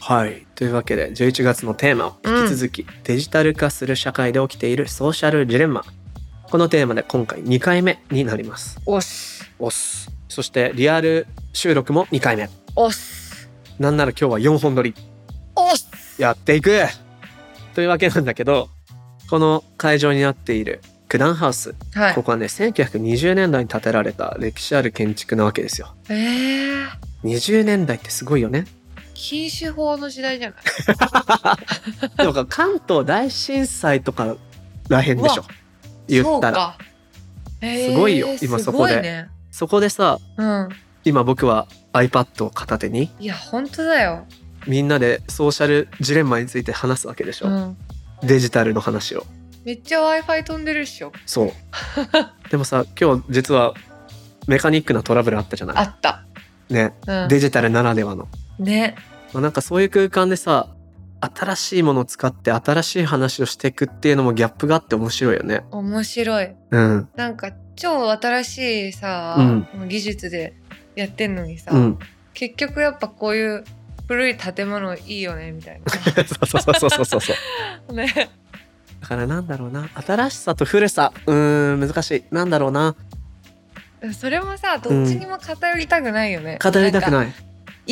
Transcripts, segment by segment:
はい。というわけで11月のテーマを引き続き、デジタル化する社会で起きているソーシャルジレンマ。このテーマで今回2回目になります。おっす。おす。そしてリアル収録も2回目。おっす。なんなら今日は4本撮り。おっす。やっていく。というわけなんだけどこの会場になっている九段ハウス。はい。こ。こはね1920年代に建てられた歴史ある建築なわけですよ。えー、20年代ってすごいよね禁酒法の時代じゃない？でも関東大震災とからへんでしょ言ったら。えすごいよ今そこでね。そこでさうん。今僕は iPad を片手にいや本当だよ。みんなでソーシャルジレンマについて話すわけでしょ、うん。デジタルの話をめっちゃ Wi-Fi 飛んでるっしょ。そうでもさ今日実はメカニックなトラブルあったじゃない？あった。ねうん。デジタルならではの、ね。まあ、なんかそういう空間でさ新しいものを使って新しい話をしていくっていうのもギャップがあって面白いよね面白い。うんなんか超新しいさ、うん技術でやってんのにさ、うん結局やっぱこういう古い建物いいよねみたい そうそうそうそうそうそうな。ね。だからなんだろうな新しさと古さうーん難しいなんだろうなそれもさどっちにも偏りたくないよね。語りたくい。ない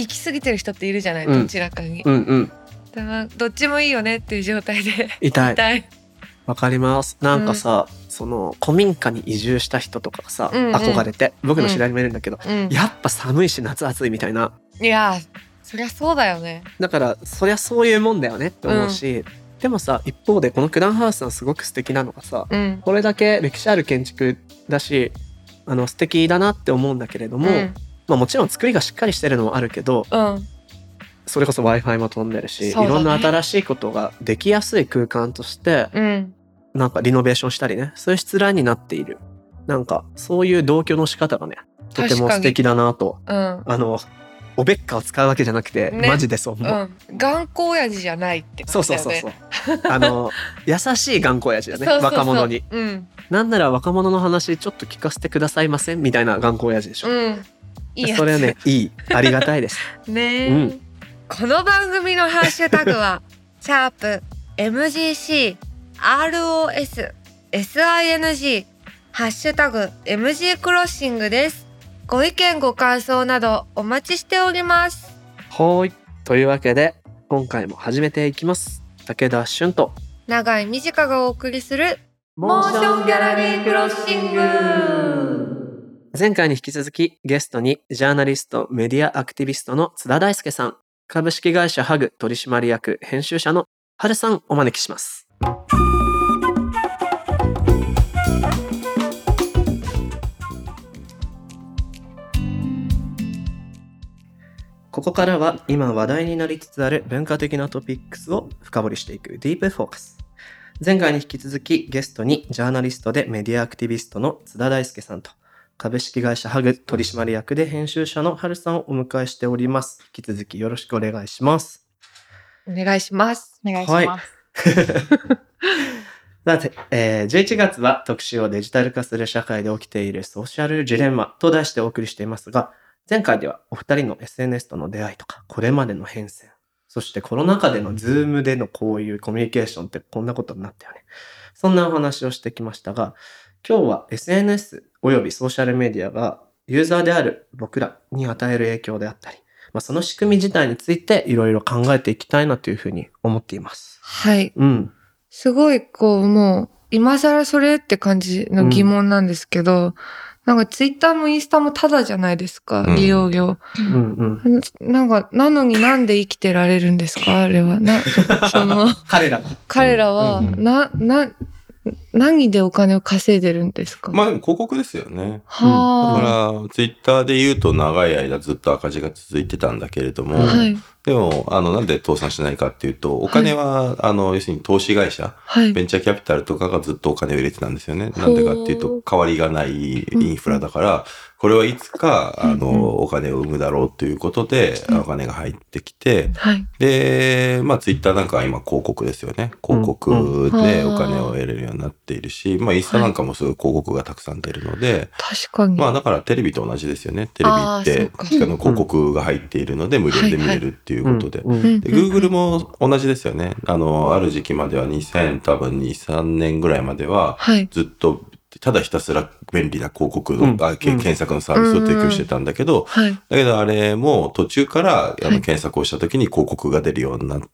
行き過ぎてる人っているじゃない、うんどちらかに。うんうんだからどっちもいいよねっていう状態で痛い痛い。わかりますなんかさ、その古民家に移住した人とかがさ、うんうん憧れて僕の知り合いにもいるんだけど、うん。やっぱ寒いし夏暑いみたいないやそりゃそうだよね。だからそりゃそういうもんだよねって思うし、でもさ一方でこのクランハウスはすごく素敵なのがさうん。これだけ歴史ある建築だしあの素敵だなって思うんだけれども、うん。まあ、もちろん作りがしっかりしてるのもあるけどうん。それこそ w i f i も飛んでるし、ねいろんな新しいことができやすい空間としてうん。なんかリノベーションしたりねそういう失礼になっているなんかそういう同居の仕方がねとても素敵だなとうん。あのおべっかを使うわけじゃなくて、ねマジでそう思う。うん。頑固親父じゃないってそう感じだよそうそうね。そう。あの優しい頑固親父だねそうそうそう若者に。うん。なんなら若者の話ちょっと聞かせてくださいませんみたいな頑固親父でしょ。うん。いいそれはねいい。ありがたいです。ねえ、うん。この番組のハッシュタグは シャープ MGC ROS SING ハッシュタグ MG クロッシングです。ご意見ご感想などお待ちしております。はーい。というわけで今回も始めていきます。武田俊と長井美智香がお送りするモーションギャラリークロッシング前回に引き続きゲストにジャーナリストメディアアクティビストの津田大介さん株式会社ハグ取締役編集者の春さんお招きします。ここからは今話題になりつつある文化的なトピックスを深掘りしていくディープフォーカス。前回に引き続きゲストにジャーナリストでメディアアクティビストの津田大介さんと株式会社ハグ取締役で編集者の春さんをお迎えしております。引き続きよろしくお願いします。お願いしますお願いします。はい さて、えー11月は特集をデジタル化する社会で起きているソーシャルジレンマと題してお送りしていますが、前回ではお二人の SNS との出会いとか、これまでの変遷、そしてコロナ禍でのズームでのこういうコミュニケーションってこんなことになったよね。そんなお話をしてきましたが、今日は SNS およびソーシャルメディアがユーザーである僕らに与える影響であったり、まあ、その仕組み自体についていろいろ考えていきたいなというふうに思っています。はいうん。すごいこうもう今更それって感じの疑問なんですけど、なんかツイッターもインスタもタダじゃないですか、うん利用料。うんうん。なんか、なのになんで生きてられるんですか？あれは。な、その、彼らが。彼らは、うんうんな、な、何でお金を稼いでるんですか？まあでも広告ですよね。だはから、ツイッターで言うと長い間ずっと赤字が続いてたんだけれども、あ。はい。でも、あの、なんで倒産しないかっていうと、お金は、あの、要するに投資会社、はい。ベンチャーキャピタルとかがずっとお金を入れてたんですよね。なんでかっていうと、変わりがないインフラだから、これはいつか、あうんの、お金を生むだろうということで、うんお金が入ってきて、はい。で、まあ、ツイッターなんかは今広告ですよね。広告でお金を得れるようになっているし、まあ、インスタなんかもすごい広告がたくさん出るので、確かに。まあ、だからテレビと同じですよね。テレビって、あの広告が入っているので、無料で見れるっていうことで。うんうんで、Google も同じですよね。あの、ある時期までは2000、多分2、3年ぐらいまでは、はい。ずっと、ただひたすら便利な広告の、うん。あけ検索のサービスを提供してたんだけど、はい。だけどあれも途中からあのはい。検索をした時に広告が出るようになって、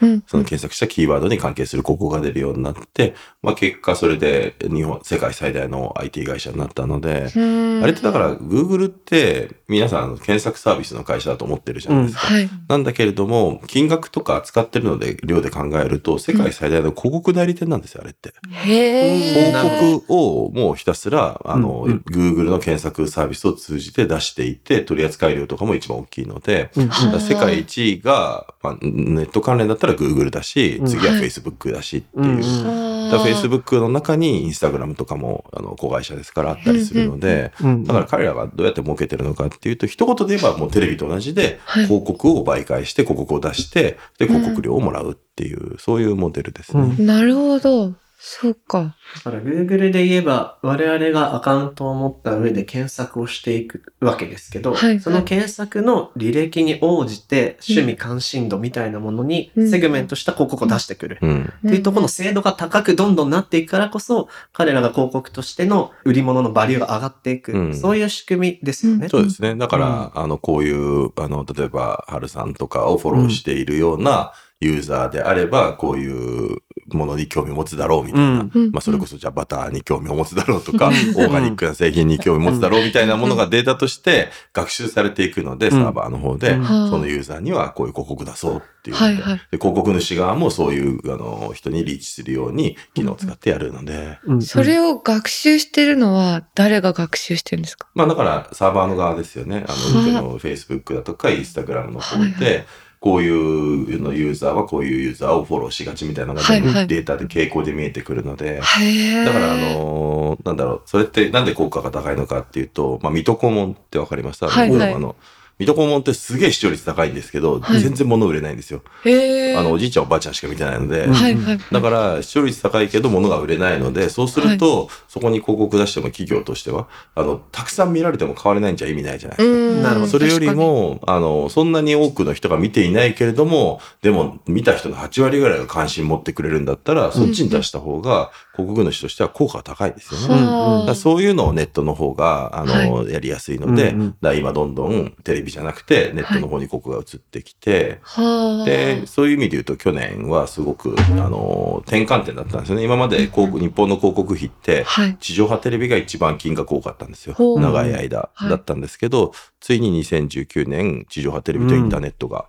うん。その検索したキーワードに関係する広告が出るようになって、まあ結果それで日本、世界最大の IT 会社になったので、うんあれってだから、Google って皆さん検索サービスの会社だと思ってるじゃないですか。はい。なんだけれども、金額とか使ってるので、量で考えると、世界最大の広告代理店なんですよ、あれって。広告をもうひたすら、あの、うんうん Google の検索サービスを通じて出していて、取扱量とかも一番大きいので、世界一位が、まあ、ネット関連だったら Google だし、うん。次ははい Facebook だしっていう。うん。だから Facebook の中に Instagram とかも、あの、子会社ですからあったりするので、うんだから彼らがどうやって儲けてるのかっていうと、一言で言えばもうテレビと同じで、はい。広告を媒介して広告を出して、で、広告料をもらうっていう、そういうモデルですね。うん。なるほど。そうか。だから Google で言えば我々がアカウントを持った上で検索をしていくわけですけど、はいその検索の履歴に応じて趣味関心度みたいなものにうんセグメントした広告を出してくる。うん。っていうところの精度が高くどんどんなっていくからこそ、彼らが広告としての売り物のバリューが上がっていく。うんそういう仕組みですよね。そうですね。だから、あの、こういう、あの、例えば、ハルさんとかをフォローしているようなユーザーであれば、こういうものに興味を持つだろうみたいな。うん。うん。まあ、それこそじゃあバターに興味を持つだろうとか、オうん。ーガニックな製品に興味を持つだろうみたいなものがデータとして学習されていくので、うん。サーバーの方で、そのユーザーにはこういう広告出そうっていうので、はいはい。で広告主側もそういうあの人にリーチするように機能を使ってやるので、うん。それを学習してるのは誰が学習してるんですか？まあだからサーバーの側ですよね。あの、はい。うちの Facebook だとか Instagram の方はいで、こういうのユーザーはこういうユーザーをフォローしがちみたいなのがはいはい。データで傾向で見えてくるので。だから、あのーなんだろう、それってなんで効果が高いのかっていうと、まあ、水戸黄門ってわかります？あの、はいはい。あの、水戸黄門ってすげえ視聴率高いんですけど、はい。全然物売れないんですよ。あの、おじいちゃんおばあちゃんしか見てないので、うんはいはい。だから、視聴率高いけど物が売れないので、そうすると、そこに広告出しても企業としては、あの、たくさん見られても変われないんじゃ意味ないじゃないですか。うん。なるほど。それより、も、あの、そんなに多くの人が見ていないけれども、でも、見た人の8割ぐらいが関心持ってくれるんだったら、そっちに出した方が、広告主としては効果が高いですよね。だそういうのをネットの方が、あの、やりやすいので、うんうん今どんどんテレビじゃなくて、ネットの方に広告が移ってきて、はあ。で、そういう意味で言うと去年はすごく、あの、転換点だったんですよね。今まで広告、日本の広告費って、はい。地上波テレビが一番金額多かったんですよ。ほう長い間はいだったんですけど、ついに2019年、地上波テレビとインターネットが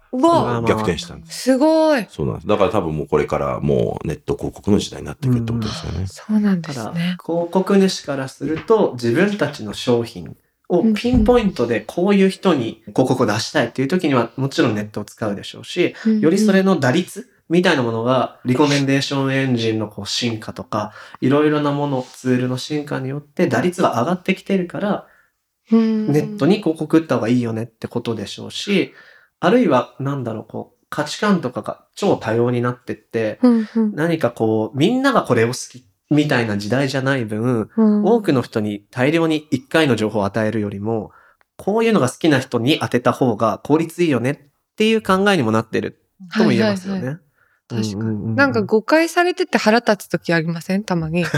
逆転したんです。すごい。そうなんです。だから多分もうこれからもうネット広告の時代になっていくってことですよね。そうなんですね。広告主からすると自分たちの商品をピンポイントでこういう人に広告を出したいっていう時にはもちろんネットを使うでしょうし、よりそれの打率みたいなものが、リコメンデーションエンジンのこう進化とか、いろいろなもの、ツールの進化によって打率が上がってきてるから、ネネットに広告打った方がいいよねってことでしょうし、あるいは、なんだろう、こう、価値観とかが超多様になってって、何かこう、みんながこれを好きみたいな時代じゃない分、うん多くの人に大量に一回の情報を与えるよりも、こういうのが好きな人に当てた方が効率いいよねっていう考えにもなってるとも言えますよね。はいはいはい確かにうんうんうん。なんか誤解されてて腹立つ時ありません？たまに。あ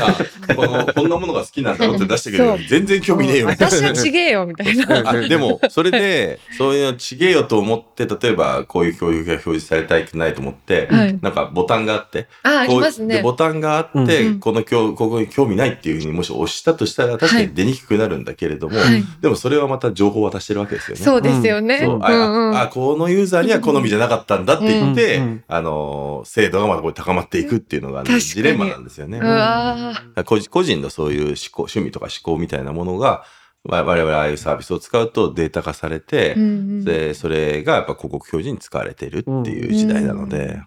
このこんなものが好きなんだろうって出してくれる。のに全然興味ねえよみたいな。私はちげえよみたいな。あでも、それで、そういうのちげえよと思って、例えばこういう教育が表示されたくないと思って、はい。なんかボタンがあって、あ、ありますね。でボタンがあって、うんこの教ここに興味ないっていうふうにもし押したとしたら確かに出にくくなるんだけれども、はい。でもそれはまた情報を渡してるわけですよね。そうですよね。そううんあうん。あ、このユーザーには好みじゃなかったんだって言って、うんうんあのの精度がまたこれ高まっていくっていうのが、ね、ジレンマなんですよね。個人個人のそういう思考、趣味とか思考みたいなものが、我々はああいうサービスを使うとデータ化されて、うんうん。で、それがやっぱ広告表示に使われているっていう時代なので、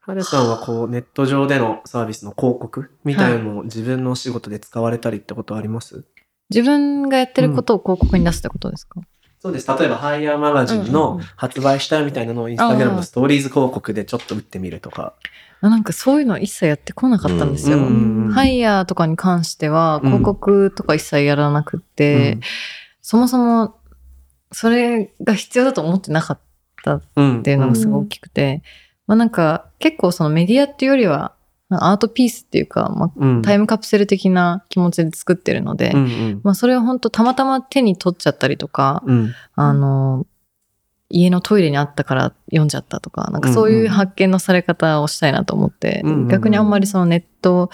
はるさんはこう、ネット上でのサービスの広告みたいなのを自分のお仕事で使われたりってことあります？自分がやってることを広告に出すってことですか、そうです。例えば、ハイヤーマガジンうんうん。のうん発売したいみたいなのをインスタグラムのストーリーズ広告でちょっと打ってみるとか。あなんかそういうの一切やってこなかったんですよ。うんうんハイヤーとかに関してはうん。広告とか一切やらなくて、そもそもそれが必要だと思ってなかったっていうのがすごい大きくて、まあなんか結構そのメディアっていうよりはアートピースっていうか、まあ、うん、タイムカプセル的な気持ちで作ってるので、うんうん。まあそれを本当たまたま手に取っちゃったりとか、うん。あの、家のトイレにあったから読んじゃったとか、なんかそういう発見のされ方をしたいなと思って、うんうん逆にあんまりそのネット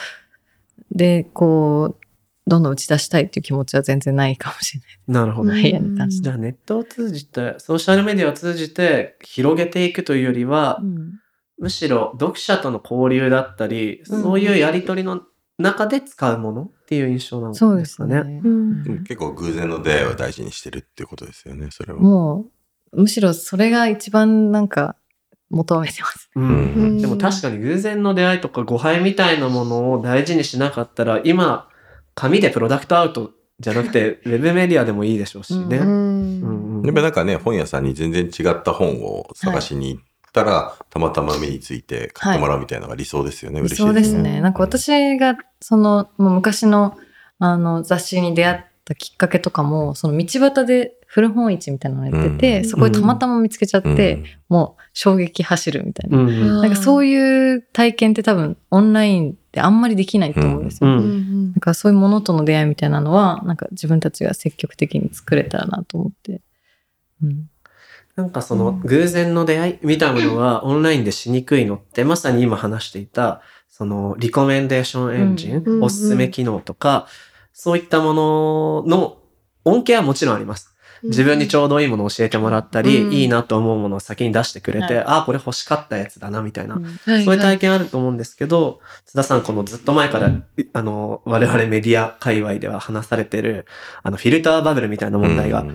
でこう、どんどん打ち出したいっていう気持ちは全然ないかもしれなるほど。ない。ハイヤーに関して。じゃあネットを通じて、ソーシャルメディアを通じて広げていくというよりは、うんむしろ読者との交流だったり、うんそういうやりとりの中で使うものっていう印象なんですかね。そうですね。うん結構偶然の出会いを大事にしてるっていうことですよね、それは。もう、むしろそれが一番なんか求めてます。うんうんでも確かに偶然の出会いとか誤配みたいなものを大事にしなかったら、今、紙でプロダクトアウトじゃなくて、ウェブメディアでもいいでしょうしね。ううんうんうんでもなんかね、本屋さんに全然違った本を探しに行ったら、たまたま目について買ってもらうみたいなのが理想ですよね。嬉しいそうですね。ね。なんか私が、その、もう昔の、あの、雑誌に出会ったきっかけとかも、その道端で古本市みたいなのをやってて、うんそこでたまたま見つけちゃって、うんもう衝撃走るみたいな。うんうんなんかそういいう体験って多分オンラインであんまりできないと思うんですよ。うんうんなんかそういうものとの出会いみたいなのは、なんか自分たちが積極的に作れたらなと思って。うん。なんかその偶然の出会いみたいなものは オンラインでしにくいのって、まさに今話していた、そのリコメンデーションエンジン、うんおすすめ機能とか、そういったものの恩恵はもちろんあります。自分にちょうどいいものを教えてもらったり、うんいいなと思うものを先に出してくれて、はい。ああ、これ欲しかったやつだな、みたいな。うん。はいそういう体験あると思うんですけど、津田さん、このずっと前から、あの、我々メディア界隈では話されてる、あの、フィルターバブルみたいな問題が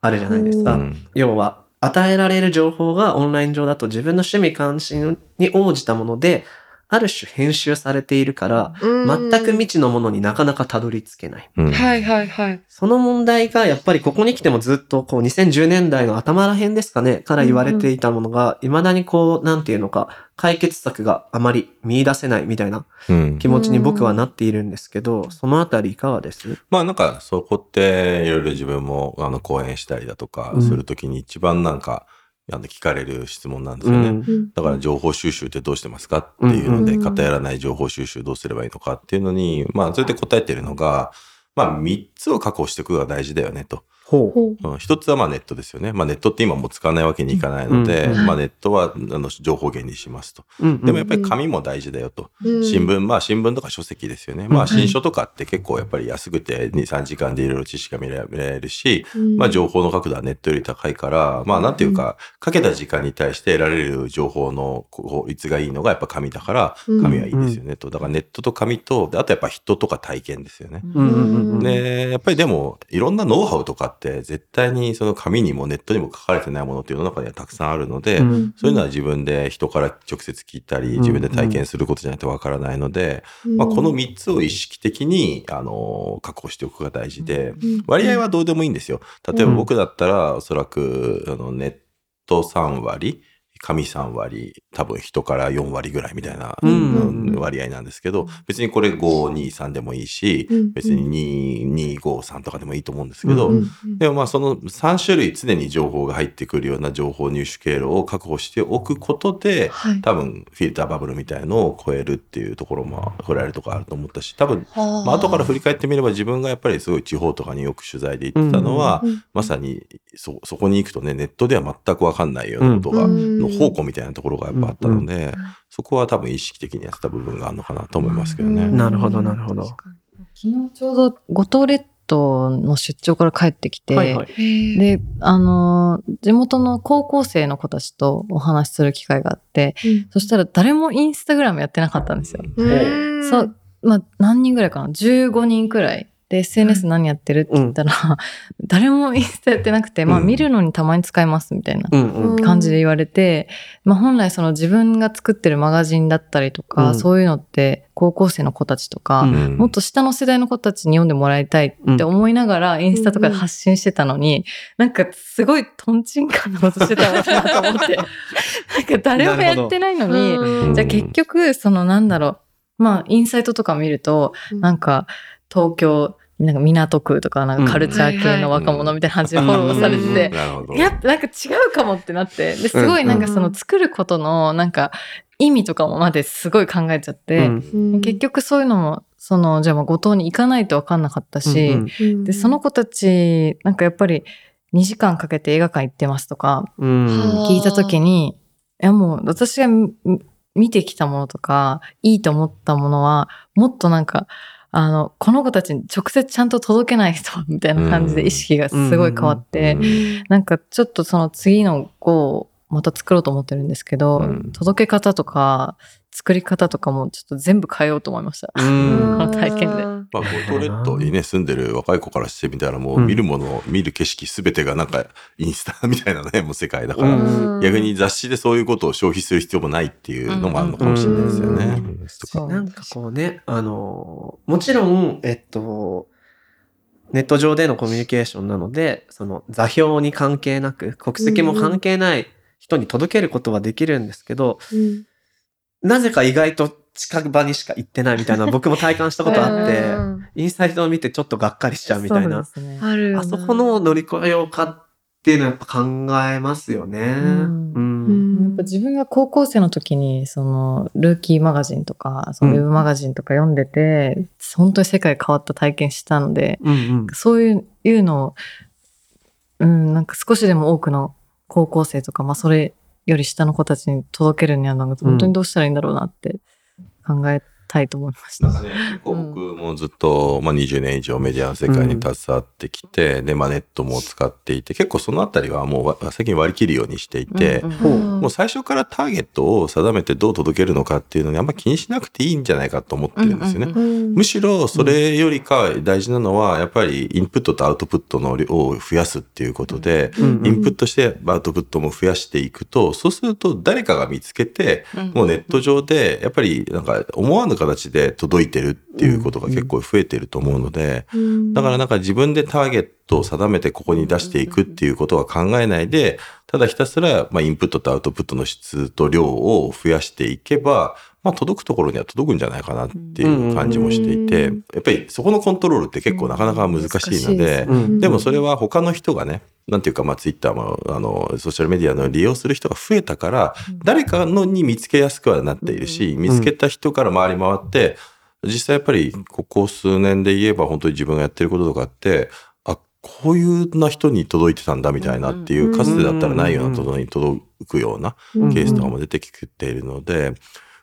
あるじゃないですか。うん。要は、与えられる情報がオンライン上だと自分の趣味関心に応じたもので、ある種編集されているから、全く未知のものになかなかたどり着けない。うん。はいはいはい。その問題がやっぱりここに来てもずっとこう2010年代の頭ら辺ですかね、から言われていたものが、未だにこう、なんていうのか、解決策があまり見出せないみたいなうん。気持ちに僕はなっているんですけど、そのあたりいかがです？まあなんかそこっていろいろ自分もあの講演したりだとかうん。するときに一番なんか、あの聞かれる質問なんですよね。うんだから情報収集ってどうしてますかっていうので、うん偏らない情報収集どうすればいいのかっていうのに、まあそれで答えてるのが、まあ3つを確保していくのが大事だよねと。ほう。ほうん一つはまあネットですよね。まあネットって今もう使わないわけにいかないので、うんまあネットはあの情報源にしますと。うんでもやっぱり紙も大事だよと。う新聞、まあ新聞とか書籍ですよね。まあ新書とかって結構やっぱり安くて2、3時間でいろいろ知識が見られるし、まあ情報の角度はネットより高いから、まあなんていうか、かけた時間に対して得られる情報の効率がいいのがやっぱ紙だから、紙はいいですよねと。だからネットと紙と、であとやっぱ人とか体験ですよね。で、やっぱりでも、いろんなノウハウとかって絶対にその紙にもネットにも書かれてないものっていう世の中にはたくさんあるので、うん。そういうのは自分で人から直接聞いたり、自分で体験することじゃないとわからないので、まあ、この3つを意識的に、あの、確保しておくが大事で、割合はどうでもいいんですよ。例えば僕だったら、おそらく、あの、ネット3割、紙3割、多分人から4割ぐらいみたいな、割合なんですけど、別にこれ5、2、3でもいいし、別に2、2、5、3とかでもいいと思うんですけど、うんでもまあその3種類常に情報が入ってくるような情報入手経路を確保しておくことで、はい。多分フィルターバブルみたいのを超えるっていうところも超えられるところあると思ったし、多分、まあ後から振り返ってみれば自分がやっぱりすごい地方とかによく取材で行ってたのは、うん。まさにそ、そこに行くとね、ネットでは全くわかんないようなことが、うんの宝庫みたいなところがやっぱあったので、そこは多分意識的にやってた部分があるのかなと思いますけどね。なるほど、なるほど。昨日ちょうど五島列都の出張から帰ってきて、はいはい。で、で、あのー地元の高校生の子たちとお話しする機会があって、そしたら誰もインスタグラムやってなかったんですよ。うんそう、まあ、何人ぐらいかな ?15 人くらい。で、SNS 何やってるって言ったら、誰もインスタやってなくて、まあ、うん。見るのにたまに使いますみたいなうんうん。感じで言われて、まあ、本来その自分が作ってるマガジンだったりとか、うん。そういうのって高校生の子たちとか、うん。もっと下の世代の子たちに読んでもらいたいって思いながら、インスタとかで発信してたのに、なんかすごいトンチンカンなことしてたなと思って。なんか誰もやってないのに、うんじゃあ結局、そのなんだろう、まあ、インサイトとか見ると、なんか、東京、なんか港区とか、なんかカルチャー系の若者みたいな感じでフォローされてうん。て、なるほど。やっぱなんか違うかもってなって、ですごいなんかその作ることのなんか意味とかもまですごい考えちゃって、うん。結局そういうのも、その、じゃあまあ五島に行かないと分かんなかったし、うん。局で、その子たち、なんかやっぱり2時間かけて映画館行ってますとか、聞いたときに、いやもう私がみ見てきたものとか、いいと思ったものは、もっとなんか、あの、この子たちに直接ちゃんと届けない人みたいな感じで意識がすごい変わって、うん。なんかちょっとその次の号をまた作ろうと思ってるんですけど、うん。届け方とか作り方とかもちょっと全部変えようと思いました。体験で。まあ、五島列島にね、住んでる若い子からしてみたら、もううん。見るもの、見る景色すべてがなんか、インスタみたいなね、もう世界だから、うん。逆に雑誌でそういうことを消費する必要もないっていうのもあるのかもしれないですよね。うんそう。なんかこうね、あのーもちろん、えっと、ネット上でのコミュニケーションなので、その座標に関係なく、国籍も関係ない人に届けることはできるんですけど、うんなぜか意外と近場にしか行ってないみたいな 僕も体感したことあって、うんインサイトを見てちょっとがっかりしちゃうみたいな。そうですねあそこの乗り越えようかっていうのはやっぱ考えますよね。んうん。やっぱ自分が高校生の時に、その、ルーキーマガジンとか、そのウェブマガジンとか読んでて、本当に世界変わった体験したので、うんうん。そういういうのを、うん、なんか少しでも多くの高校生とか、まあそれより下の子たちに届けるには、なんか本当にどうしたらいいんだろうなって考えたいと思いました。なんかね、結構僕もずっと、まあ、20年以上メディアの世界に携わってきて、で、まあ、ネットも使っていて、結構そのあたりはもうわ最近割り切るようにしていて、うんもう最初からターゲットを定めてどう届けるのかっていうのにあんま気にしなくていいんじゃないかと思ってるんですよね。うんうんうんむしろそれよりか大事なのはやっぱりインプットとアウトプットの量を増やすっていうことで、うんインプットしてアウトプットも増やしていくと、そうすると誰かが見つけて、もうネット上でやっぱりなんか思わぬ形で届いてるっていうことが結構増えてると思うので、うん。だからなんか自分でターゲットを定めてここに出していくっていうことは考えないで、ただひたすらまあインプットとアウトプットの質と量を増やしていけば、まあ届くところには届くんじゃないかなっていう感じもしていて、うんやっぱりそこのコントロールって結構なかなか難しいので、うんでもそれは他の人がね、なんていうか、まあ、ツイッターも、あの、ソーシャルメディアの利用する人が増えたから、誰かのに見つけやすくはなっているし、見つけた人から回り回って、実際やっぱり、ここ数年で言えば本当に自分がやってることとかって、あ、こういうな人に届いてたんだみたいなっていう、かつてだったらないようなところに届くようなうんケースとかも出てきているので、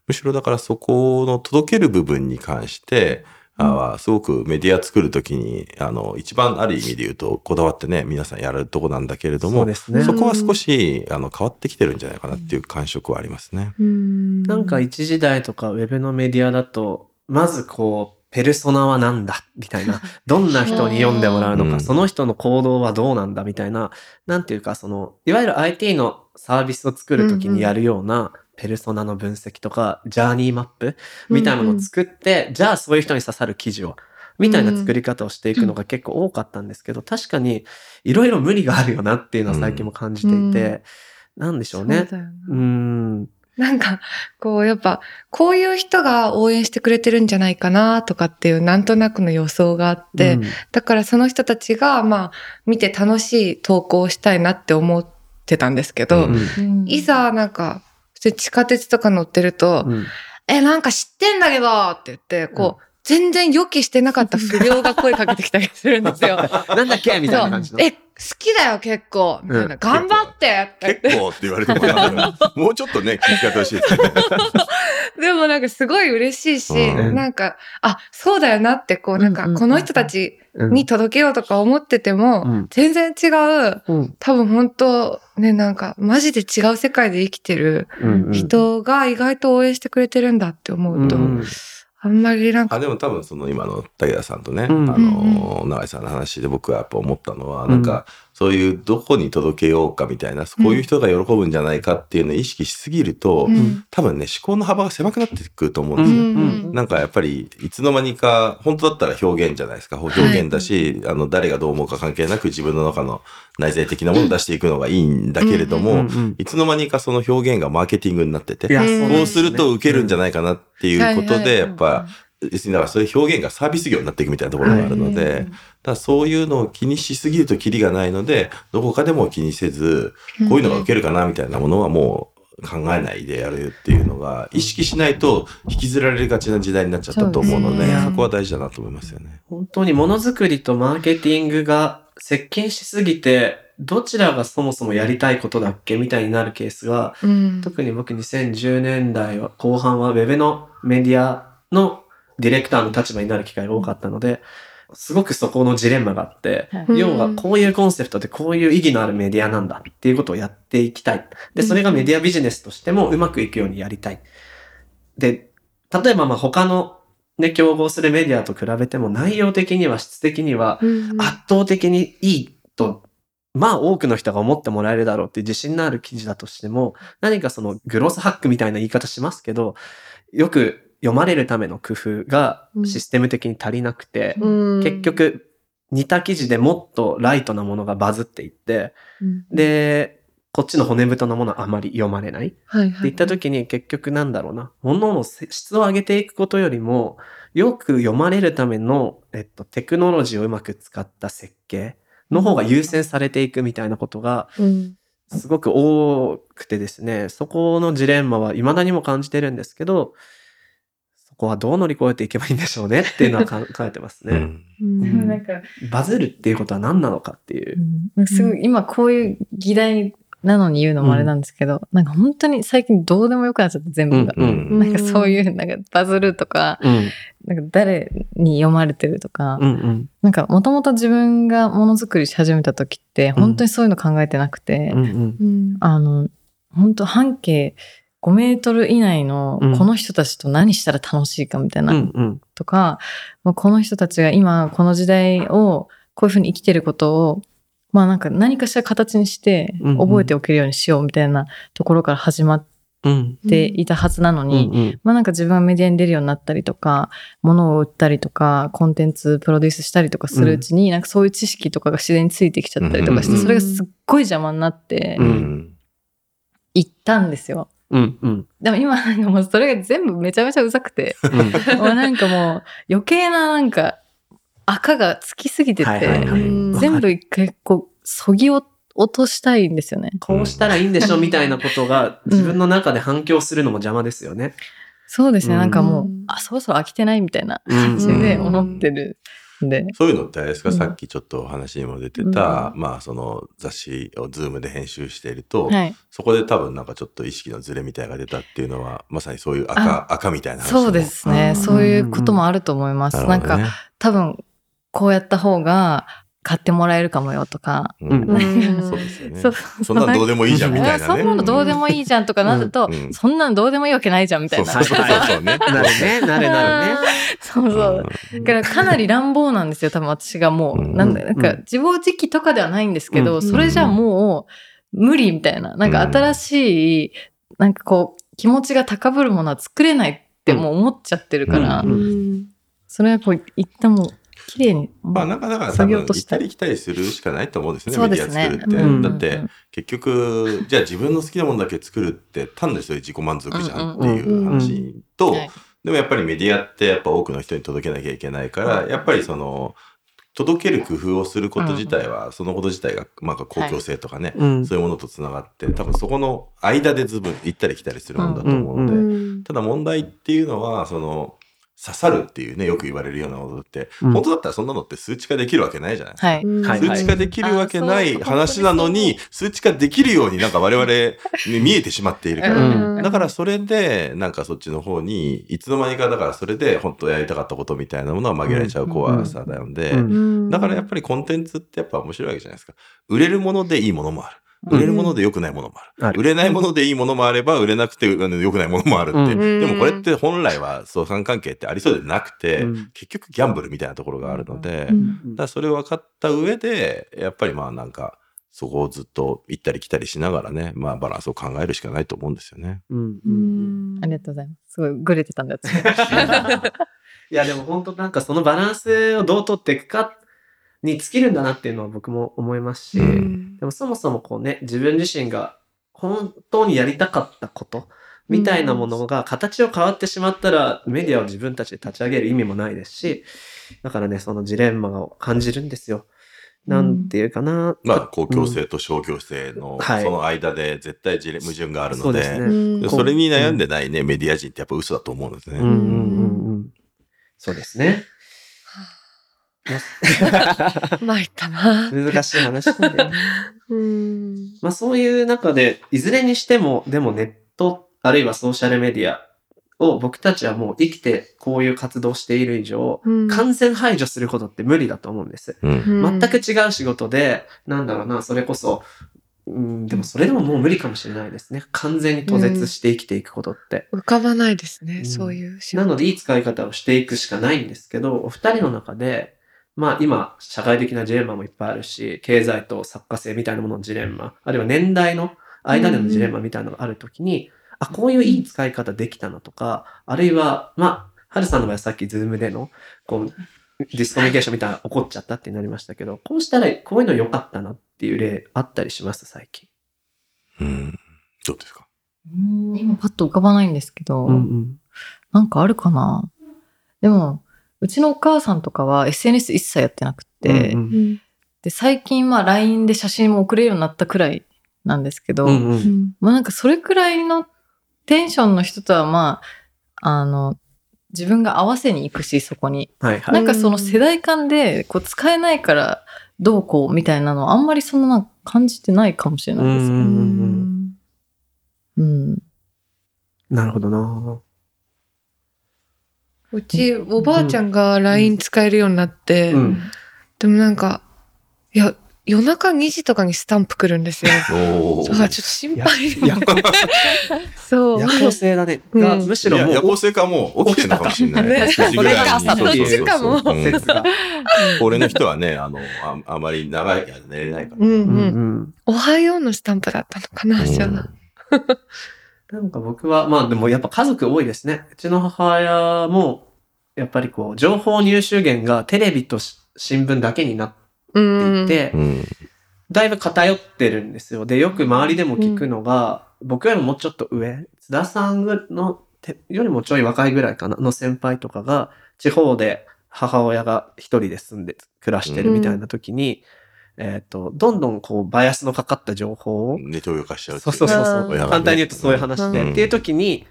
むしろだからそこの届ける部分に関して、あすごくメディア作るときに、あの、一番ある意味で言うと、こだわってね、皆さんやるとこなんだけれども、そうですねそこは少し、あの、変わってきてるんじゃないかなっていう感触はありますね。うんなんか一時代とかウェブのメディアだと、まずこう、ペルソナは何だみたいな。どんな人に読んでもらうのか、うんその人の行動はどうなんだみたいな。なんていうか、その、いわゆる IT のサービスを作るときにやるような、ペルソナの分析とか、ジャーニーマップみたいなものを作って、じゃあそういう人に刺さる記事を、みたいな作り方をしていくのが結構多かったんですけど、確かにいろいろ無理があるよなっていうのは最近も感じていて、なんでしょうね。そううん。なんか、こう、やっぱ、こういう人が応援してくれてるんじゃないかなとかっていう、なんとなくの予想があって、うん。だからその人たちが、まあ、見て楽しい投稿をしたいなって思ってたんですけど、うんうん。いざ、なんか、普通に地下鉄とか乗ってると、うん。え、なんか知ってんだけどって言って、こう、全然予期してなかった 不良が声かけてきたりするんですよ。なんだっけみたいな感じの。そう。え、好きだよ、結構。みたいな。うん。頑張って。結構って言われても。も。うちょっとね、聞き方欲しいですね。でもなんかすごい嬉しいし、うん。なんか、あ、そうだよなって、こう、なんか、この人たちうん。に届けようとか思ってても、うん。全然違う、うん。多分本当ね、なんか、マジで違う世界で生きてるうん。人が意外と応援してくれてるんだって思うと、うんあんまりなんか、あでも多分その今の武田さんとね、うん。あの永井さんの話で僕はやっぱ思ったのは、なんかそういうどこに届けようかみたいなこういう人が喜ぶんじゃないかっていうのを意識しすぎると、うん。多分ね思考の幅が狭くなってくると思うんうですよ。んなんかやっぱりいつの間にか本当だったら表現じゃないですか。表現だし、あの誰がどう思うか関係なく自分の中の内在的なものを出していくのがいいんだけれども、うんうんいつの間にかその表現がマーケティングになっててうんこうすると受けるんじゃないかなっていうことで、やっぱ、うん要するにだからそういう表現がサービス業になっていくみたいなところがあるので、はいだそういうのを気にしすぎるとキリがないので、どこかでも気にせず、こういうのが受けるかなみたいなものはもう考えないでやるっていうのが、意識しないと引きずられがちな時代になっちゃったと思うので、そね。そこは大事だなと思いますよね。本当にものづくりとマーケティングが接近しすぎて、どちらがそもそもやりたいことだっけみたいになるケースが、うん。特に僕2010年代は後半はウェブのメディアのディレクターの立場になる機会が多かったので、すごくそこのジレンマがあって、はい要はこういうコンセプトでこういう意義のあるメディアなんだっていうことをやっていきたい。で、それがメディアビジネスとしてもうまくいくようにやりたい。で、例えばまあ他のね、競合するメディアと比べても内容的には質的にはうん圧倒的にいいと、まあ多くの人が思ってもらえるだろうっていう自信のある記事だとしても、何かそのグロスハックみたいな言い方しますけど、よく読まれるための工夫がシステム的に足りなくて、うん。結、局似た記事でもっとライトなものがバズっていって、で、こっちの骨太なものはあまり読まれない。はいはい。って言った時に結局なんだろうな、物の質を上げていくことよりも、よく読まれるための、えっと、テクノロジーをうまく使った設計の方が優先されていくみたいなことがうん。すごく多くてですね、そこのジレンマは未だにも感じてるんですけど、そこはどう乗り越えていけばいいんでしょうねっていうのは考えてますね。うんなんか、バズるっていうことは何なのかっていうう。んすごい、今こういう議題なのに言うのもあれなんですけど、なんか本当に最近どうでもよくなっちゃって全部が。うんなんかそういう、なんかバズるとか、うん。なんか誰に読まれてるとか、うんうん。なんかもともと自分がものづくりし始めた時って、本当にそういうの考えてなくて、うんうん。うんあの、本当半径5メートル以内のうんこの人たちと何したら楽しいかみたいなうんうん。とか、まあこの人たちが今この時代をこういうふうに生きてることを、まあなんか何かしら形にして覚えておけるようにしようみたいなところから始まっうん。ていたはずなのうんに、うん。まあなんか自分がメディアに出るようになったりとか、物を売ったりとか、コンテンツプロデュースしたりとかするうちに、なんかそういう知識とかが自然についてきちゃったりとかして、うんそれがすっごい邪魔になって行ったんですよ。うんうん。でも今なんかもうそれが全部めちゃめちゃうざくて、うん。もうなんかもう余計ななんか赤がつきすぎてて、はいはいはいうん全部一回こう、そぎ落としたいんですよね。こうしたらいいんでしょみたいなことが自分の中で反響するのも邪魔ですよね。そうですね、うんなんかもううん、あ、そろそろ飽きてないみたいなうん感じで思ってるんで。そういうのってあれですか、うんさっきちょっとお話にも出てた、まあその雑誌をズームで編集していると、はい。そこで多分なんかちょっと意識のズレみたいなのが出たっていうのは、まさにそういう赤、赤みたいな話そうですね。うんそういうこともあると思います。なんか、ね、多分、こうやった方が買ってもらえるかもよとか。うんうんそうですよね。そんなのどうでもいいじゃんみたいなね。そんなのどうでもいいじゃんとかなると、うんうんそんなのどうでもいいわけないじゃんみたいな。そうそうそう。なるね、なるなるね。そうそう。だからかなり乱暴なんですよ、多分私がもう。うんなんで、なんかうん自暴自棄とかではないんですけど、うんそれじゃもう無理みたいな。なんか新しい、なんかこう、気持ちが高ぶるものは作れないってもう思っちゃってるから、それはこう、一旦もう、綺麗に。まあ、なかなか多作分行業としたったり来たりするしかないと思うんですね、メディアそうですね。作るって。うん。だって、結局、じゃあ自分の好きなものだけ作るって単なる自己満足じゃんっていう話と、はい。でもやっぱりメディアってやっぱ多くの人に届けなきゃいけないから、やっぱりその、届ける工夫をすること自体は、そのこと自体が、まあ公共性とかね、うん。そういうものとつながって、多分そこの間でずぶん行ったり来たりするもんだと思うので、うん。ただ問題っていうのは、その、刺さるっていうね、よく言われるようなことって、うん。本当だったらそんなのって数値化できるわけないじゃない？ですか。はい。はい数値化できるわけない話なのに、数値化できるようになんか我々に 見えてしまっているから。うん。だからそれで、なんかそっちの方に、いつの間にかだからそれで本当やりたかったことみたいなものは紛れちゃう怖さなので、うん。だからやっぱりコンテンツってやっぱ面白いわけじゃないですか。売れるものでいいものもある。売れるもので良くないものもある。売れないものでいいものもあれば、売れなくてあの良くないものもあるって。うん。でもこれって本来は相関関係ってありそうでなくて、うん。結局ギャンブルみたいなところがあるので、うん。だそれ分かった上で、やっぱりまあなんか、そこをずっと行ったり来たりしながらね、まあバランスを考えるしかないと思うんですよね。うん。うん。ありがとうございます。すごいグレてたんだ私。いやでも本当なんかそのバランスをどう取っていくかに尽きるんだなっていうのは僕も思いますし、うんでもそもそもこうね自分自身が本当にやりたかったことみたいなものが形を変わってしまったらメディアを自分たちで立ち上げる意味もないですしだからねそのジレンマを感じるんですよ。なんていうかな。まあ公共性と商業性の、はいその間で絶対ジレ矛盾があるので、そうですねそれに悩んでないね、メディア人ってやっぱ嘘だと思うんですね。うんうんうんうん。そうですね。参 ったな。難しい話なんだよね。うん。まあそういう中で、いずれにしても、でもネット、あるいはソーシャルメディアを僕たちはもう生きてこういう活動をしている以上、うん完全排除することって無理だと思うんです。うん。全く違う仕事で、なんだろうな、それこそ、うん、でもそれでももう無理かもしれないですね。完全に途絶して生きていくことって。浮かばないですね、うんそういう仕なのでいい使い方をしていくしかないんですけど、お二人の中で、まあ今、社会的なジレンマもいっぱいあるし、経済と作家性みたいなもののジレンマ、あるいは年代の間でのジレンマみたいなのがあるときに、あ、こういういい使い方できたなとか、あるいは、まあ、はるさんの場合はさっきズームでの、こう、ディスコミュニケーションみたいな起こっちゃったってなりましたけど、こうしたら、こういうの良かったなっていう例あったりします、最近。うん。どうですか？うん今パッと浮かばないんですけど、ん。なんかあるかな？でも、うちのお母さんとかは SNS 一切やってなくて、うんうんで、最近まあ LINE で写真も送れるようになったくらいなんですけど、うんう。うんんまあなんかそれくらいのテンションの人とはまあ、あの、自分が合わせに行くし、そこに。はいはい。なんかその世代間でこう使えないからどうこうみたいなのあんまりそんな感じてないかもしれないです。うんうんうん。なるほどなうちおばあちゃんが LINE 使えるようになって、うん。でもなんかいや夜中2時とかにスタンプ来るんですよ。おだからちょっと心配や そう。夜行性だね。うんが、むしろもう、夜行性かもう起きてるのかもしれない。ね9時ぐらいにそれかも。俺の人はね、あの、ああまり長い間寝れないから。うんうん。うんおはようのスタンプだったのかな、じゃあ。なんか僕は、まあでもやっぱ家族多いですね。うちの母親も、やっぱりこう、情報入手源がテレビとし新聞だけになっうん。ていて、うん。だいぶ偏ってるんですよ。で、よく周りでも聞くのが、僕よりももうちょっと上、津田さんのてよりもちょい若いぐらいかな、の先輩とかが、地方で母親が一人で住んで暮らしてるみたいな時に、えっ、と、どんどんこう、バイアスのかかった情報を、ネトウヨ化しちゃうってそいう。うそうそうそう。簡単に言うとそういう話で。うん。っていう時に、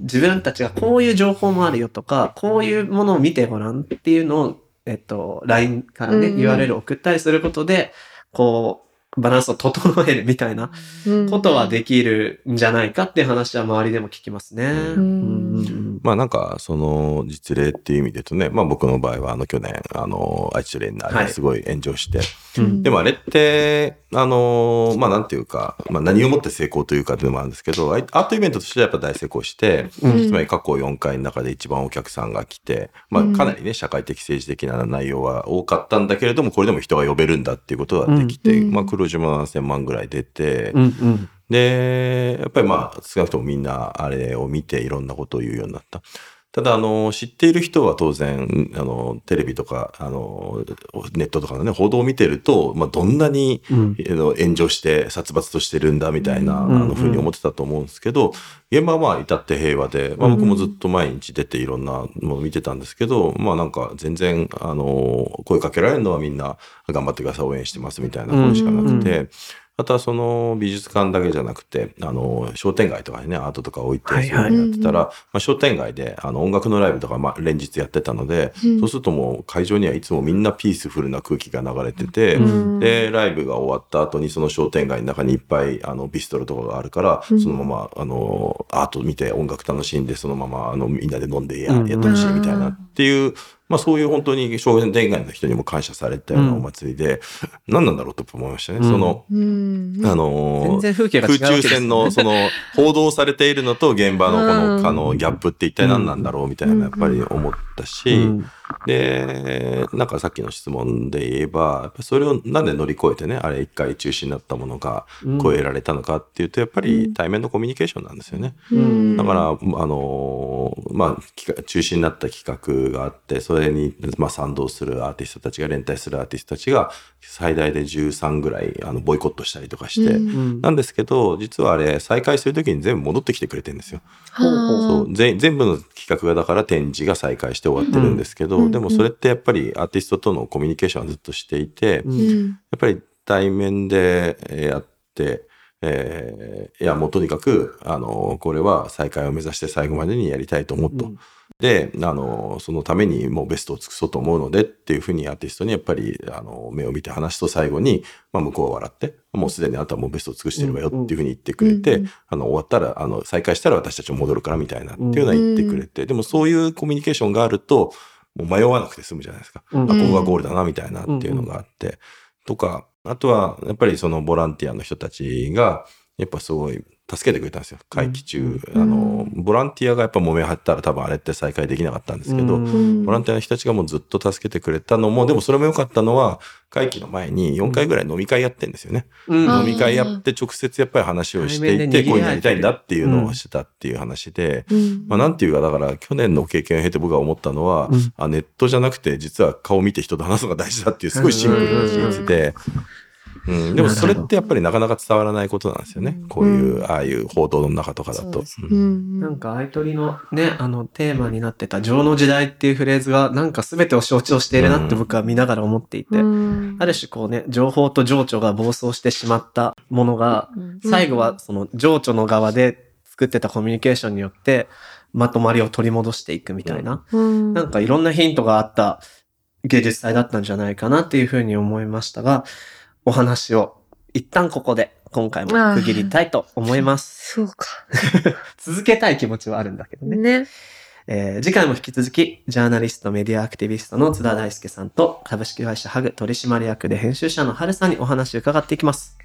自分たちがこういう情報もあるよとか、こういうものを見てごらんっていうのを、えっと、LINE からね、うん。URL を送ったりすることで、こう、バランスを整えるみたいなことはできるんじゃないかっていう話は周りでも聞きますね。うん。うんまあなんか、その実例っていう意味で言うとね、まあ僕の場合はあの去年、あの、愛知トレーナーですごい炎上して、うん。でもあれって、あの、まあなんていうか、まあ何をもって成功というかっていうのもあるんですけど、アートイベントとしてはやっぱ大成功して、うん。つまり過去4回の中で一番お客さんが来て、まあかなりね、社会的政治的な内容は多かったんだけれども、これでも人が呼べるんだっていうことができて、うん。まあ黒字も7000万ぐらい出て、うん。うんで、やっぱりまあ、少なくともみんなあれを見ていろんなことを言うようになった。ただ、あの、知っている人は当然、あの、テレビとか、あの、ネットとかのね、報道を見てると、まあ、どんなに、うん。あの炎上して殺伐としてるんだみたいな、うん。あのふうに思ってたと思うんですけど、現場はまあ至って平和で、まあ、僕もずっと毎日出ていろんなものを見てたんですけど、まあなんか全然、あの、声かけられるのはみんな頑張ってください、応援してますみたいなことしかなくて、あとはその美術館だけじゃなくて、あの、商店街とかにね、アートとか置いて、はいはい。そういうのやってたら、まあ、商店街であの音楽のライブとか、まあ、連日やってたので、うん。そうするともう会場にはいつもみんなピースフルな空気が流れてて、うん。で、ライブが終わった後にその商店街の中にいっぱいあのビストロとかがあるから、うん。そのままあのアート見て音楽楽しんでそのままあのみんなで飲んでや,、うん。やってほしいみたいなっていう、まあそういう本当に商店街の人にも感謝されたようなお祭りで、何なんだろうと思いましたね。うん。その、うん。あのー全然風景が違う空中戦のその報道されているのと現場のこの,、うん。あのギャップって一体何なんだろうみたいなやっぱり思ったし、うんで、なんかさっきの質問で言えば、それをなんで乗り越えてね、あれ一回中止になったものが超えられたのかっていうと、やっぱり対面のコミュニケーションなんですよね。うん。だから、あのーまあ、中止になった企画があって、それに、まあ、賛同するアーティストたちが、連帯するアーティストたちが、最大で13ぐらい、あの、ボイコットしたりとかして、うん。うんなんですけど、実はあれ、再開するときに全部戻ってきてくれてるんですよ。そう全全部の企画がだから展示が再開して終わってるんですけど、うんでもそれってやっぱりアーティストとのコミュニケーションはずっとしていて、うん。うんやっぱり対面でえーやって、えーいやもうとにかくあのこれは再開を目指して最後までにやりたいと思うと。うん。であのそのためにもうベストを尽くそうと思うのでっていうふうにアーティストにやっぱりあの目を見て話すと最後に、まあ、向こうは笑ってもうすでにあなたはもうベストを尽くしてるわよっていうふうに言ってくれて、うんうん。あの終わったらあの再開したら私たちも戻るからみたいなっていうのは言ってくれて、でもそういうコミュニケーションがあるともう迷わなくて済むじゃないですか。うん。あここがゴールだなみたいなっていうのがあって、とかあとはやっぱりそのボランティアの人たちがやっぱすごい助けてくれたんですよ。会期中、うん。あのボランティアがやっぱ揉め張ったら多分あれって再開できなかったんですけど、うん。ボランティアの人たちがもうずっと助けてくれたのも、でもそれも良かったのは、会期の前に4回ぐらい飲み会やってんですよね。うん。飲み会やって直接やっぱり話をしていて、こういうのやりたいんだっていうのをしてたっていう話で、うん。まあなんていうか、だから去年の経験を経て僕が思ったのは、うん。あネットじゃなくて実は顔見て人と話すのが大事だっていうすごいシンプルな事実で、うん、でもそれってやっぱりなかなか伝わらないことなんですよね。こういう、ああいう報道の中とかだと。なんか、アイトリのね、あの、テーマになってた、情の時代っていうフレーズが、なんか全てを象徴しているなって僕は見ながら思っていて、うん。ある種こうね、情報と情緒が暴走してしまったものが、最後はその情緒の側で作ってたコミュニケーションによって、まとまりを取り戻していくみたいな、うん。なんかいろんなヒントがあった芸術祭だったんじゃないかなっていうふうに思いましたが、お話を一旦ここで今回も区切りたいと思います。そうか。続けたい気持ちはあるんだけどね。ね。えー次回も引き続き、ジャーナリスト、メディアアクティビストの津田大介さんと、株式会社ハグ取締役で編集者の春さんにお話を伺っていきます。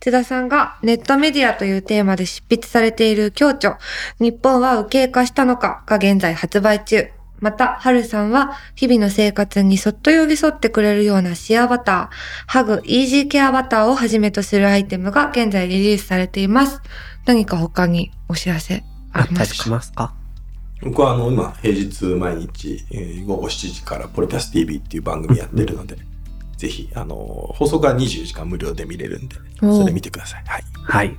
津田さんがネットメディアというテーマで執筆されている共著、日本は右傾化したのかが現在発売中。また、春さんは日々の生活にそっと寄り添ってくれるようなシェアバター、ハグイージーケアバターをはじめとするアイテムが現在リリースされています。何か他にお知らせああったりりますか？しますか僕はあの今平日毎日、えー午後7時からポリタス TV っていう番組やってるので、ぜひあの放送が24時間無料で見れるんでそれ見てください。はい。はい。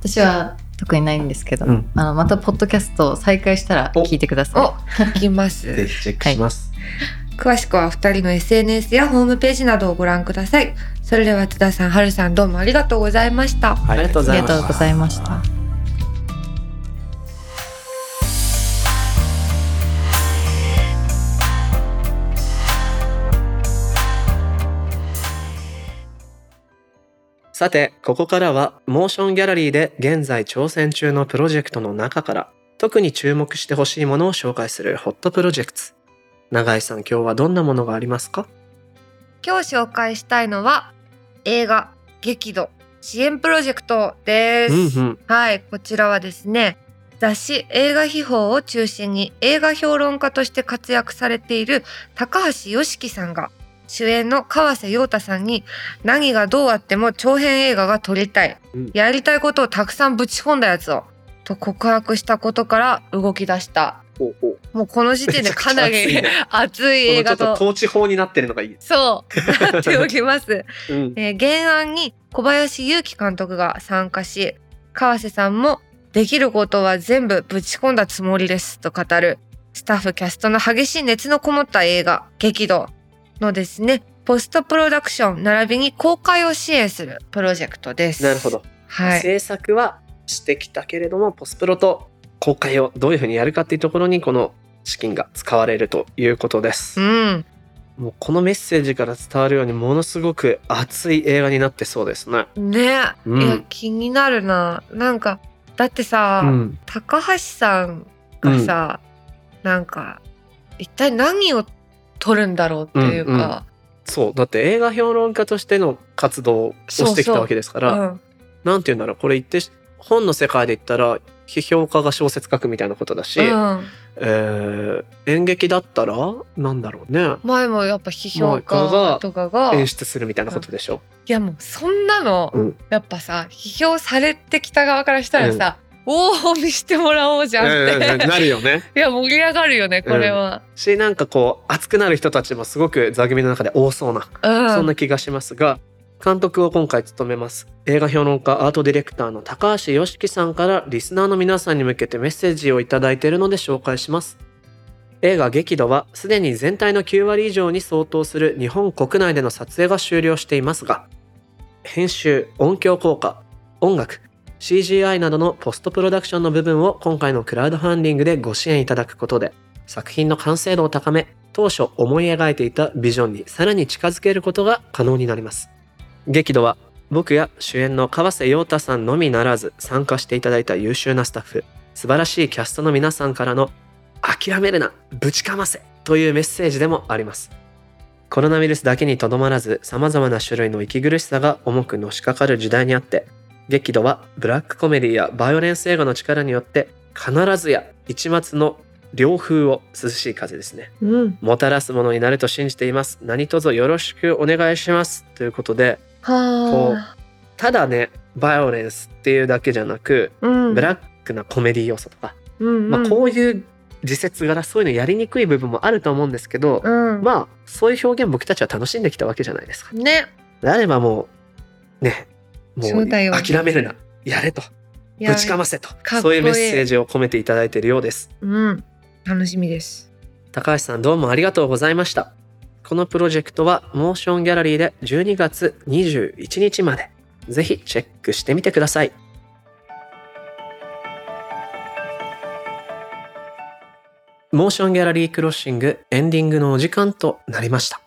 私は特にないんですけど、うんあのまたポッドキャストを再開したら聞いてくださお、聞きまぜす。ひチェックします。詳しくは二人の SNS やホームページなどをご覧ください。それでは津田さん、春さんどうもありがとうございました。はいありがとうございましたさて、ここからは、モーションギャラリーで現在挑戦中のプロジェクトの中から、特に注目してほしいものを紹介するホットプロジェクト。永井さん、今日はどんなものがありますか？今日紹介したいのは映画激怒支援プロジェクトです。うんうん。はい、こちらはですね、雑誌映画秘宝を中心に映画評論家として活躍されている高橋良樹さんが主演の川瀬陽太さんに何がどうあっても長編映画が撮りたい、うん。やりたいことをたくさんぶち込んだやつをと告白したことから動き出した。もうこの時点でかなり熱い映画このちょっとと統治法になってるのがいい。そう。なっております。うん。えー原案に小林祐希監督が参加し川瀬さんもできることは全部ぶち込んだつもりですと語る。スタッフキャストの激しい熱のこもった映画激怒のですねポストプロダクション並びに公開を支援するプロジェクトです。なるほ。ど。はい。制作はしてきたけれども、ポスプロと公開をどういうふうにやるかっていうところに、この資金が使われるということです。うん。もうこのメッセージから伝わるように、ものすごく熱い映画になってそうですね。ね、うんいや気になるな。なんかだってさ、うん。高橋さんがさ、なんか一体何を撮るんだろうっていうか、そう。だって映画評論家としての活動をしてきたわけですから、うんなんて言うんだろう。これ言って、本の世界で言ったら、批評家が小説書くみたいなことだし、うんえー演劇だったら、なんだろうね。前もやっぱ批評まあ家とかが、い演出するみたいなことでしょ。やもうそんなの、うんやっぱさ批評されてきた側からしたらさ、おお見してもらおうじゃんって、うんうんなるよね。いや盛り上がるよねこれは。し、なんかこう、熱くなる人たちもすごく座組の中で多そうな、うん、そんな気がしますが、監督を今回務めます映画評論家アートディレクターの高橋良樹さんからリスナーの皆さんに向けてメッセージをいただいているので紹介します映画激怒はすでに全体の9割以上に相当する日本国内での撮影が終了していますが編集音響効果音楽 CGI などのポストプロダクションの部分を今回のクラウドファンディングでご支援いただくことで作品の完成度を高め当初思い描いていたビジョンにさらに近づけることが可能になります。激怒は僕や主演の川瀬陽太さんのみならず参加していただいた優秀なスタッフ素晴らしいキャストの皆さんからの諦めるなぶちかませというメッセージでもあります。コロナウイルスだけにとどまらず様々な種類の息苦しさが重くのしかかる時代にあって激怒はブラックコメディやバイオレンス映画の力によって必ずや一末の涼風を涼しい風ですね。うん、もたらすものになると信じています。何卒よろしくお願いします。ということではただねバイオレンスっていうだけじゃなく、あ、うん。ブラックなコメディ要素とか、うんうん。まあ、こういう時節柄そういうのやりにくい部分もあると思うんですけど、うん、まあそういう表現僕たちは楽しんできたわけじゃないですか。ね。であればもうねもそう諦めるな。やれと。ぶちかませと。そういうメッセージを込めていただいているようです。うん。楽しみです。高橋さんどうもありがとうございました。このプロジェクトはモーションギャラリーで12月21日まで。ぜひチェックしてみてください。モーションギャラリークロッシングエンディングのお時間となりました。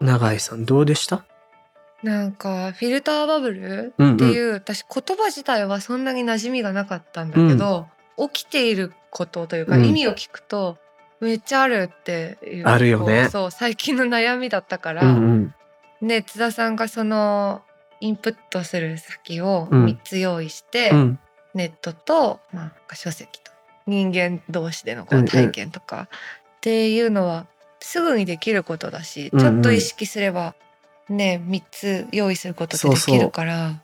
永井さんどうでした？なんかフィルターバブルうんうん。っていう、私言葉自体はそんなに馴染みがなかったんだけど、起きていることというか、うん。意味を聞くとめっちゃあるっていうあるよね。そう最近の悩みだったから、うんうん。ね津田さんがそのインプットする先をうん。3つ用意して、うん。ネットと、まあ、書籍と人間同士でのこうんううん。体験とか、っていうのはすぐにできることだし、うんうん。ちょっと意識すればね3つ用意することってできるから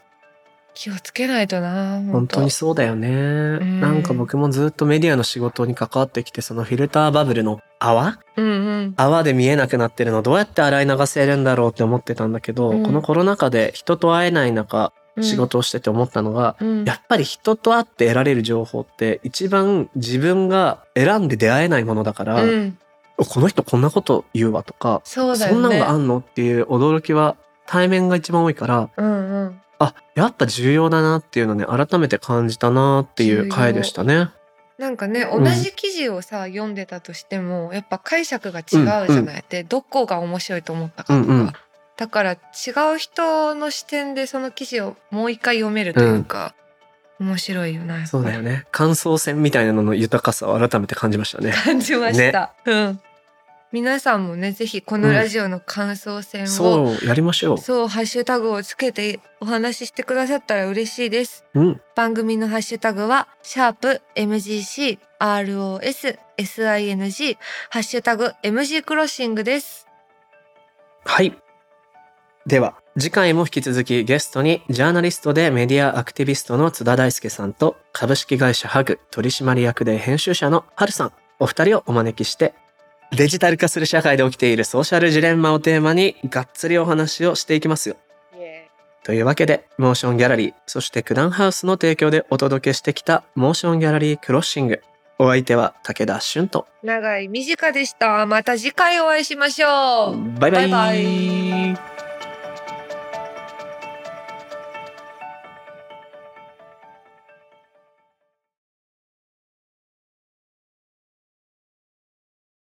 気をつけないとな本当。にそうだよね、ん。なんか僕もずっとメディアの仕事に関わってきてそのフィルターバブルの泡？うんうん。泡で見えなくなってるのどうやって洗い流せるんだろうって思ってたんだけど、うん。このコロナ禍で人と会えない中うん仕事をしてて思ったのが、うん。やっぱり人と会って得られる情報って一番自分が選んで出会えないものだから、うんこの人こんなこと言うわとか、そね。そんなのがあんのっていう驚きは対面が一番多いからうんうん。あやっぱ重要だなっていうのね改めて感じたなっていう回でしたね。なんかねうん。同じ記事をさ、読んでたとしてもやっぱ解釈が違うじゃない、でどこが面白いと思ったかとか、うんうん。だから違う人の視点でその記事をもう一回読めるというか、面白いよなそうだよね感想戦みたいなのの豊かさを改めて感じましたね。感じました、うん皆さんもねぜひこのラジオの感想戦を、そうやりましょそうハッシュタグをつけてお話ししてくださったら嬉しいですう。うん番組のハッシュタグは、シャープ MGC、ROS、SING、ハッシュタグ MG クロッシングです。はい。では、次回も引き続きゲストにジャーナリストでメディアアクティビストの津田大介さんと株式会社ハグ取締役で編集者のハルさん、お二人をお招きして、デジタル化する社会で起きているソーシャルジレンマをテーマにがっつりお話をしていきますよ。というわけで、モーションギャラリー、そして九段ハウスの提供でお届けしてきたモーションギャラリークロッシング。お相手は武田俊と。長い短でした。また次回お会いしましょう。バイバイ。バイバイ